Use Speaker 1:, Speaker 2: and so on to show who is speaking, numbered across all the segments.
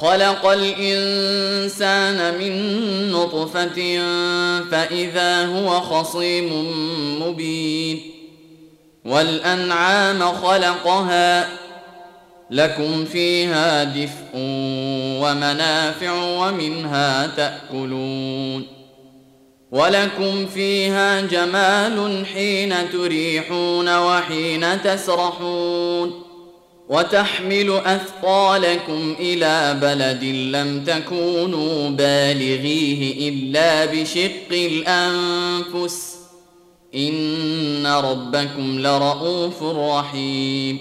Speaker 1: خلق الانسان من نطفه فاذا هو خصيم مبين والانعام خلقها لكم فيها دفء ومنافع ومنها تاكلون ولكم فيها جمال حين تريحون وحين تسرحون وتحمل اثقالكم الى بلد لم تكونوا بالغيه الا بشق الانفس ان ربكم لرؤوف رحيم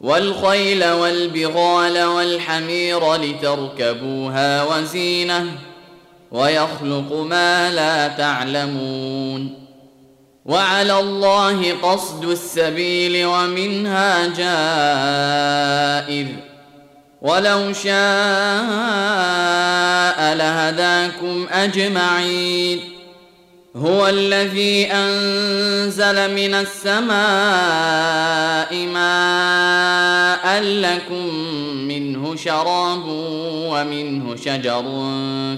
Speaker 1: والخيل والبغال والحمير لتركبوها وزينه ويخلق ما لا تعلمون وعلى الله قصد السبيل ومنها جائر ولو شاء لهداكم اجمعين هو الذي انزل من السماء ماء لكم منه شراب ومنه شجر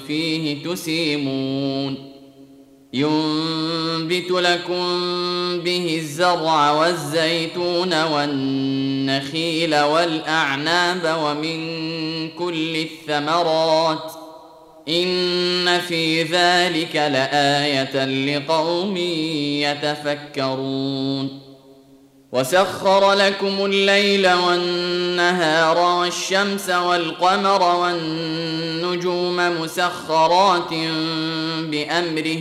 Speaker 1: فيه تسيمون ينبت لكم به الزرع والزيتون والنخيل والاعناب ومن كل الثمرات ان في ذلك لايه لقوم يتفكرون وسخر لكم الليل والنهار والشمس والقمر والنجوم مسخرات بامره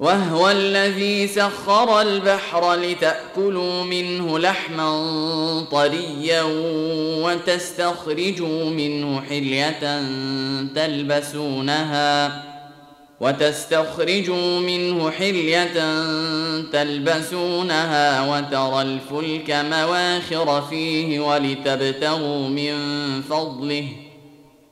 Speaker 1: وهو الذي سخر البحر لتاكلوا منه لحما طريا وتستخرجوا منه حليه تلبسونها وتستخرجوا منه حليه تلبسونها وترى الفلك مواخر فيه ولتبتغوا من فضله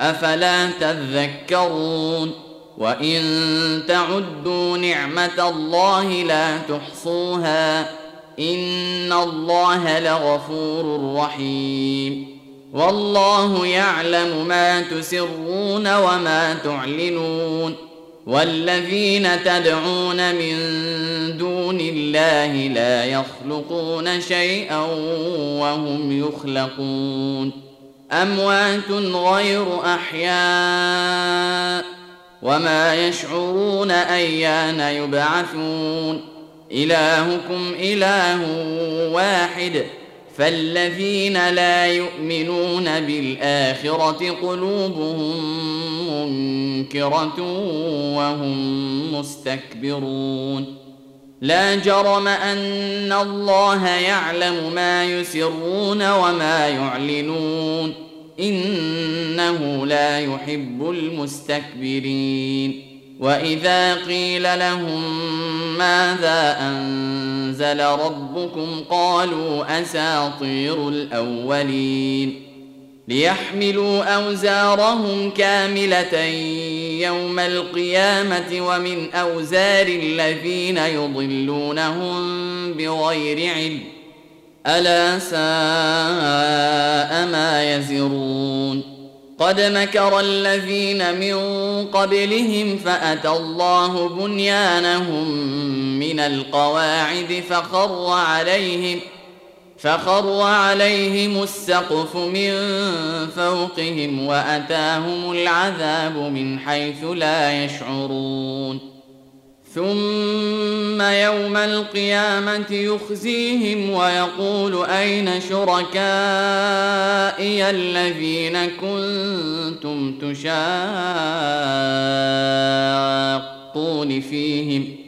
Speaker 1: افلا تذكرون وان تعدوا نعمه الله لا تحصوها ان الله لغفور رحيم والله يعلم ما تسرون وما تعلنون والذين تدعون من دون الله لا يخلقون شيئا وهم يخلقون اموات غير احياء وما يشعرون ايان يبعثون الهكم اله واحد فالذين لا يؤمنون بالاخره قلوبهم منكره وهم مستكبرون لا جرم ان الله يعلم ما يسرون وما يعلنون انه لا يحب المستكبرين واذا قيل لهم ماذا انزل ربكم قالوا اساطير الاولين ليحملوا اوزارهم كامله يوم القيامه ومن اوزار الذين يضلونهم بغير علم الا ساء ما يزرون قد مكر الذين من قبلهم فاتى الله بنيانهم من القواعد فخر عليهم ۖ فخر عليهم السقف من فوقهم واتاهم العذاب من حيث لا يشعرون ثم يوم القيامه يخزيهم ويقول اين شركائي الذين كنتم تشاقون فيهم ۖ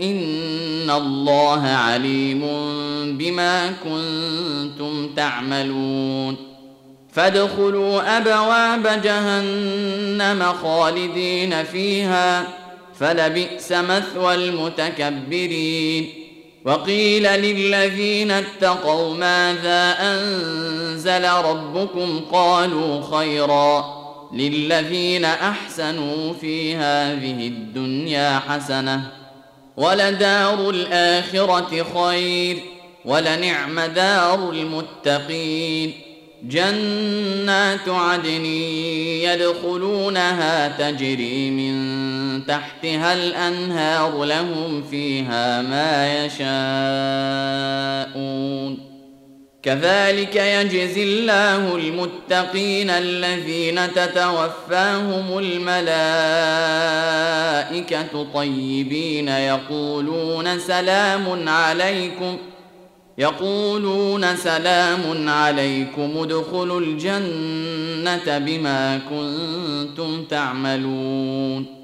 Speaker 1: ان الله عليم بما كنتم تعملون فادخلوا ابواب جهنم خالدين فيها فلبئس مثوى المتكبرين وقيل للذين اتقوا ماذا انزل ربكم قالوا خيرا للذين احسنوا في هذه الدنيا حسنه ولدار الآخرة خير ولنعم دار المتقين جنات عدن يدخلونها تجري من تحتها الأنهار لهم فيها ما يشاءون كذلك يجزي الله المتقين الذين تتوفاهم الملائكة طيبين يقولون سلام عليكم يقولون سلام عليكم ادخلوا الجنة بما كنتم تعملون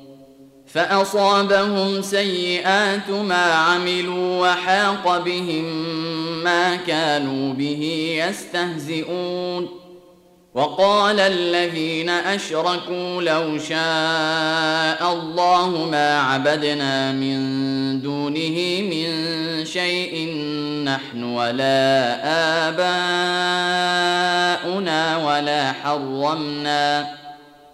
Speaker 1: فأصابهم سيئات ما عملوا وحاق بهم ما كانوا به يستهزئون وقال الذين أشركوا لو شاء الله ما عبدنا من دونه من شيء نحن ولا آباؤنا ولا حرمنا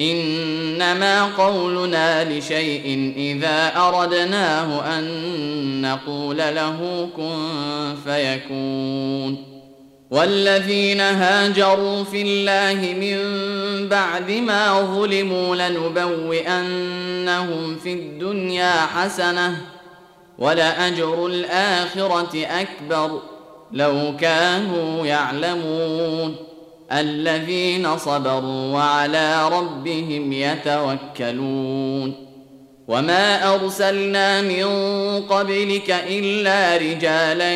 Speaker 1: انما قولنا لشيء اذا اردناه ان نقول له كن فيكون والذين هاجروا في الله من بعد ما ظلموا لنبوئنهم في الدنيا حسنه ولاجر الاخره اكبر لو كانوا يعلمون الذين صبروا وعلى ربهم يتوكلون وما ارسلنا من قبلك الا رجالا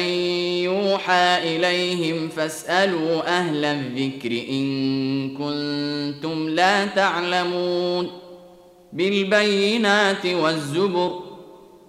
Speaker 1: يوحى اليهم فاسالوا اهل الذكر ان كنتم لا تعلمون بالبينات والزبر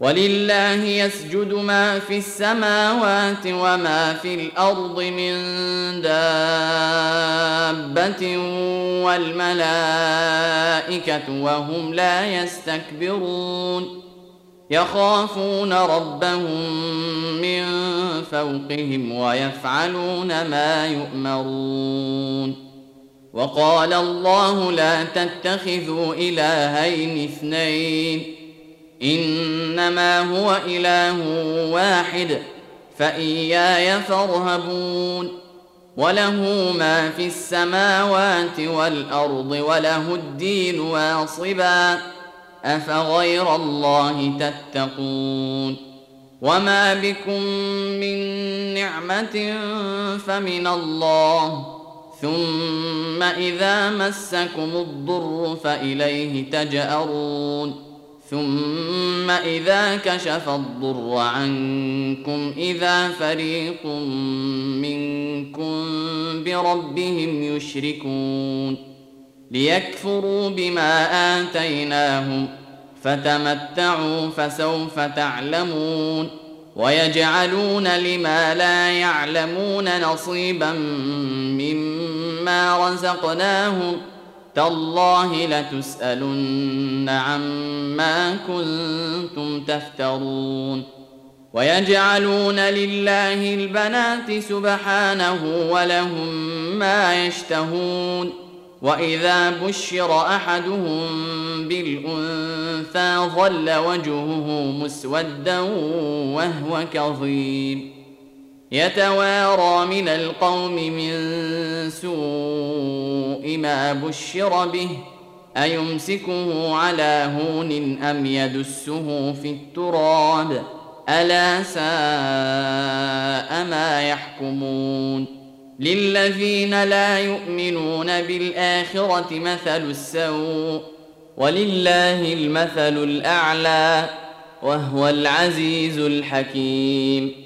Speaker 1: ولله يسجد ما في السماوات وما في الارض من دابه والملائكه وهم لا يستكبرون يخافون ربهم من فوقهم ويفعلون ما يؤمرون وقال الله لا تتخذوا الهين اثنين انما هو اله واحد فاياي فارهبون وله ما في السماوات والارض وله الدين واصبا افغير الله تتقون وما بكم من نعمه فمن الله ثم اذا مسكم الضر فاليه تجارون ثم إذا كشف الضر عنكم إذا فريق منكم بربهم يشركون ليكفروا بما آتيناهم فتمتعوا فسوف تعلمون ويجعلون لما لا يعلمون نصيبا مما رزقناهم ۖ تالله لتسالن عما كنتم تفترون ويجعلون لله البنات سبحانه ولهم ما يشتهون واذا بشر احدهم بالانثى ظل وجهه مسودا وهو كظيم يتوارى من القوم من سوء ما بشر به ايمسكه على هون ام يدسه في التراب الا ساء ما يحكمون للذين لا يؤمنون بالاخره مثل السوء ولله المثل الاعلى وهو العزيز الحكيم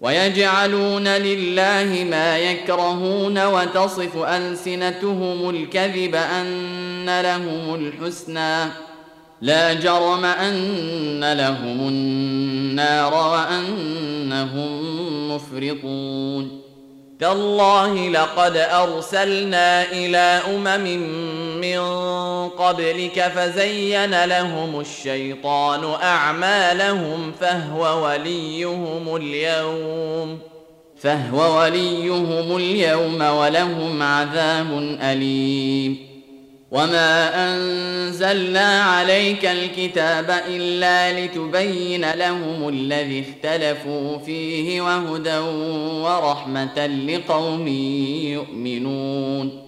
Speaker 1: ويجعلون لله ما يكرهون وتصف السنتهم الكذب ان لهم الحسنى لا جرم ان لهم النار وانهم مفرطون تالله لقد ارسلنا الى امم من قبلك فزين لهم الشيطان أعمالهم فهو وليهم اليوم فهو وليهم اليوم ولهم عذاب أليم وما أنزلنا عليك الكتاب إلا لتبين لهم الذي اختلفوا فيه وهدى ورحمة لقوم يؤمنون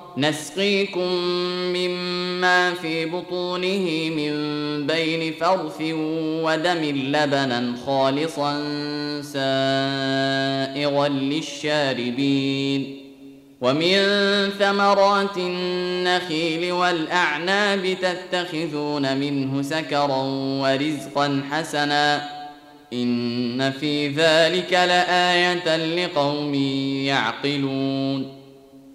Speaker 1: نسقيكم مما في بطونه من بين فرث ودم لبنا خالصا سائغا للشاربين ومن ثمرات النخيل والاعناب تتخذون منه سكرا ورزقا حسنا ان في ذلك لايه لقوم يعقلون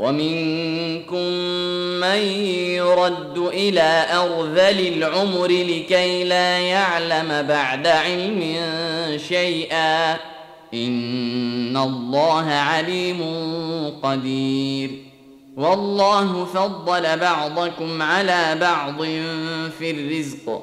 Speaker 1: ومنكم من يرد الى ارذل العمر لكي لا يعلم بعد علم شيئا ان الله عليم قدير والله فضل بعضكم على بعض في الرزق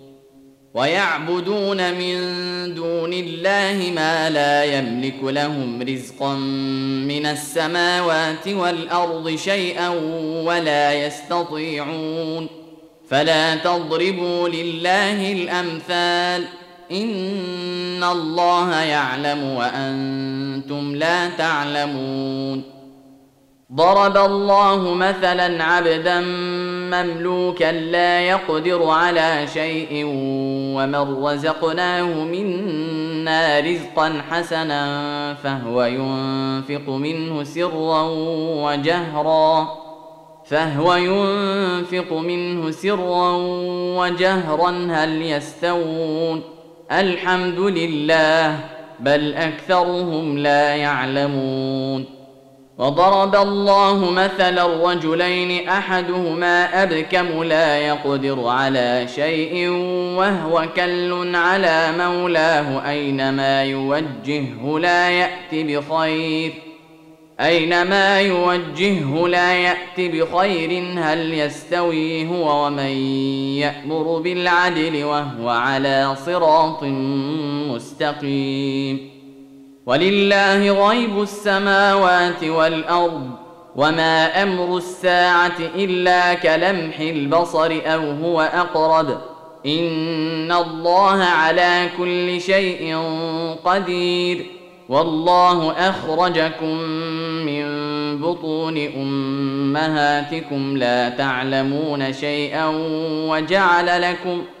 Speaker 1: ويعبدون من دون الله ما لا يملك لهم رزقا من السماوات والارض شيئا ولا يستطيعون فلا تضربوا لله الامثال ان الله يعلم وانتم لا تعلمون ضرب الله مثلا عبدا مملوكا لا يقدر على شيء ومن رزقناه منا رزقا حسنا فهو ينفق منه سرا وجهرا فهو ينفق منه سرا وجهرا هل يستوون الحمد لله بل اكثرهم لا يعلمون وضرب الله مثلا رجلين احدهما ابكم لا يقدر على شيء وهو كل على مولاه اينما يوجهه لا يات بخير اينما يوجهه لا يات بخير هل يستوي هو ومن يامر بالعدل وهو على صراط مستقيم ولله غيب السماوات والارض وما امر الساعه الا كلمح البصر او هو اقرب ان الله على كل شيء قدير والله اخرجكم من بطون امهاتكم لا تعلمون شيئا وجعل لكم ۖ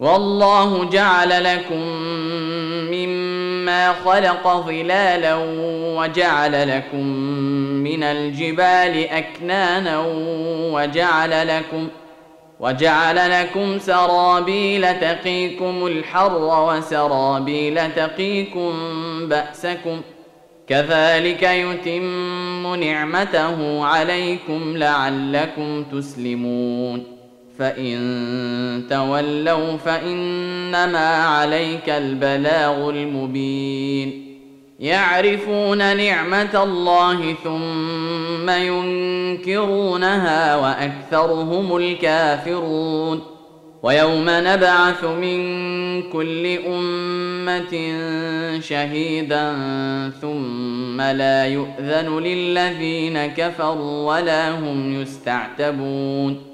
Speaker 1: والله جعل لكم مما خلق ظلالا وجعل لكم من الجبال أكنانا وجعل لكم وجعل لكم سرابيل تقيكم الحر وسرابيل تقيكم بأسكم كذلك يتم نعمته عليكم لعلكم تسلمون فان تولوا فانما عليك البلاغ المبين يعرفون نعمه الله ثم ينكرونها واكثرهم الكافرون ويوم نبعث من كل امه شهيدا ثم لا يؤذن للذين كفروا ولا هم يستعتبون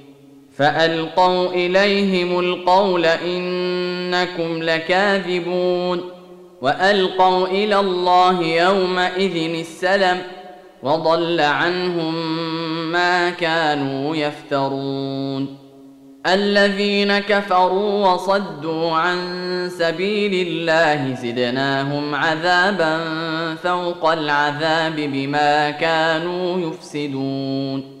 Speaker 1: فالقوا اليهم القول انكم لكاذبون والقوا الى الله يومئذ السلم وضل عنهم ما كانوا يفترون الذين كفروا وصدوا عن سبيل الله زدناهم عذابا فوق العذاب بما كانوا يفسدون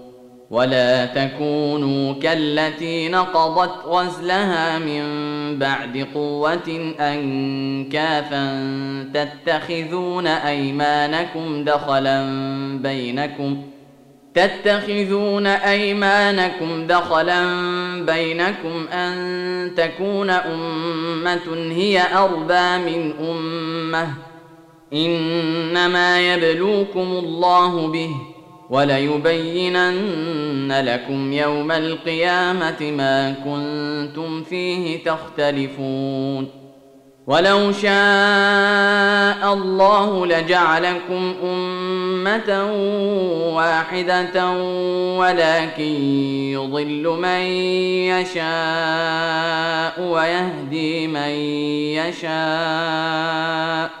Speaker 1: ولا تكونوا كالتي نقضت غزلها من بعد قوة أنكافا تتخذون أيمانكم دخلا بينكم تتخذون أيمانكم دخلا بينكم أن تكون أمة هي أربى من أمة إنما يبلوكم الله به ۖ وليبينن لكم يوم القيامه ما كنتم فيه تختلفون ولو شاء الله لجعلكم امه واحده ولكن يضل من يشاء ويهدي من يشاء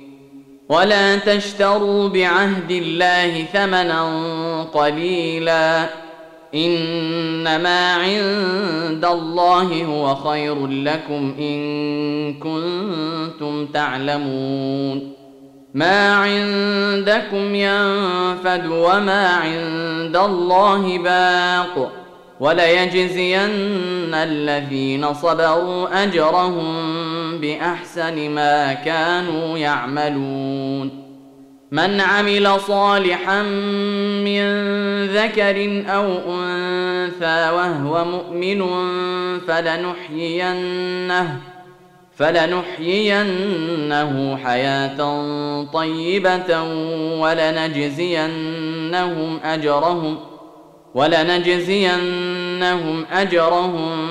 Speaker 1: ولا تشتروا بعهد الله ثمنا قليلا انما عند الله هو خير لكم ان كنتم تعلمون ما عندكم ينفد وما عند الله باق وليجزين الذين صبروا اجرهم باحسن ما كانوا يعملون من عمل صالحا من ذكر او انثى وهو مؤمن فلنحيينه فلنحيينه حياه طيبه ولنجزينهم اجرهم ولنجزينهم اجرهم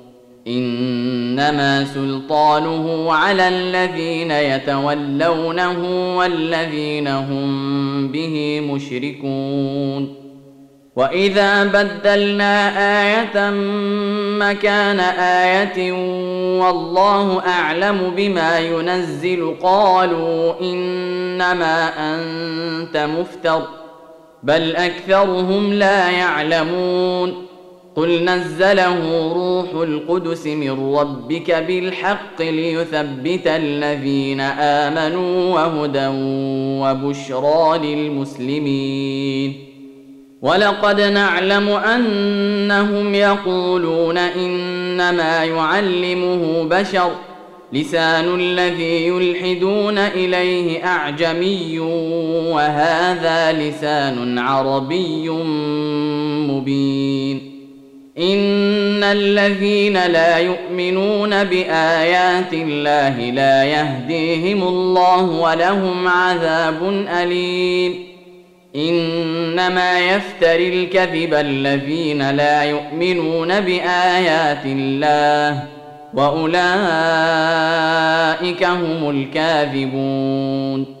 Speaker 1: انما سلطانه على الذين يتولونه والذين هم به مشركون واذا بدلنا ايه مكان ايه والله اعلم بما ينزل قالوا انما انت مفتر بل اكثرهم لا يعلمون قل نزله روح القدس من ربك بالحق ليثبت الذين امنوا وهدى وبشرى للمسلمين ولقد نعلم انهم يقولون انما يعلمه بشر لسان الذي يلحدون اليه اعجمي وهذا لسان عربي مبين ان الذين لا يؤمنون بايات الله لا يهديهم الله ولهم عذاب اليم انما يفتري الكذب الذين لا يؤمنون بايات الله واولئك هم الكاذبون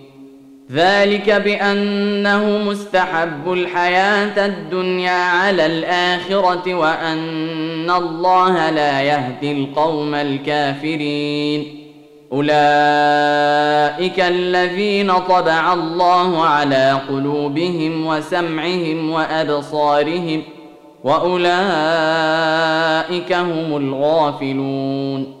Speaker 1: ذلك بانه مستحب الحياه الدنيا على الاخره وان الله لا يهدي القوم الكافرين اولئك الذين طبع الله على قلوبهم وسمعهم وابصارهم واولئك هم الغافلون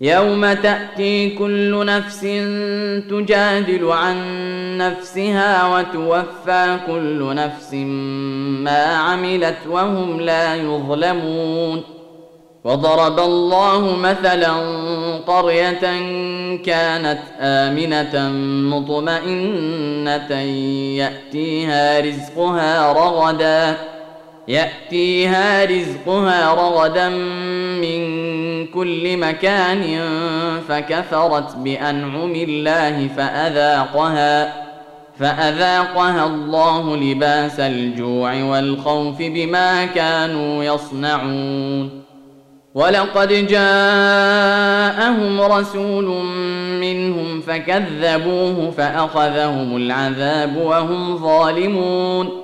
Speaker 1: يوم تاتي كل نفس تجادل عن نفسها وتوفى كل نفس ما عملت وهم لا يظلمون وضرب الله مثلا قريه كانت امنه مطمئنه ياتيها رزقها رغدا ياتيها رزقها رغدا من من كل مكان فكفرت بانعم الله فاذاقها فاذاقها الله لباس الجوع والخوف بما كانوا يصنعون ولقد جاءهم رسول منهم فكذبوه فاخذهم العذاب وهم ظالمون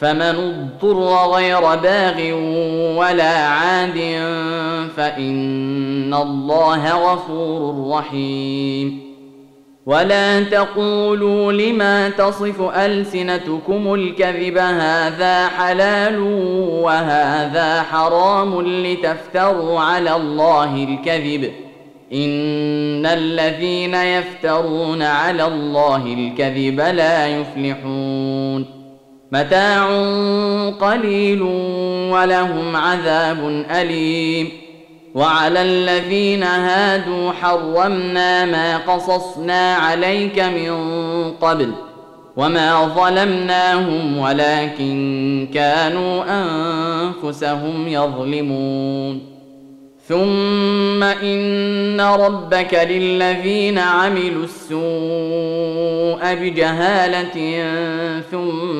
Speaker 1: فمن اضطر غير باغ ولا عاد فان الله غفور رحيم ولا تقولوا لما تصف السنتكم الكذب هذا حلال وهذا حرام لتفتروا على الله الكذب ان الذين يفترون على الله الكذب لا يفلحون متاع قليل ولهم عذاب اليم وعلى الذين هادوا حرمنا ما قصصنا عليك من قبل وما ظلمناهم ولكن كانوا انفسهم يظلمون ثم ان ربك للذين عملوا السوء بجهاله ثم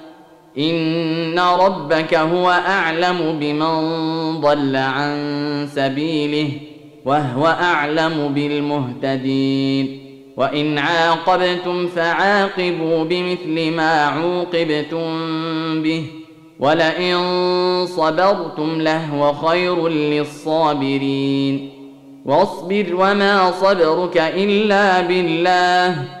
Speaker 1: ان ربك هو اعلم بمن ضل عن سبيله وهو اعلم بالمهتدين وان عاقبتم فعاقبوا بمثل ما عوقبتم به ولئن صبرتم لهو خير للصابرين واصبر وما صبرك الا بالله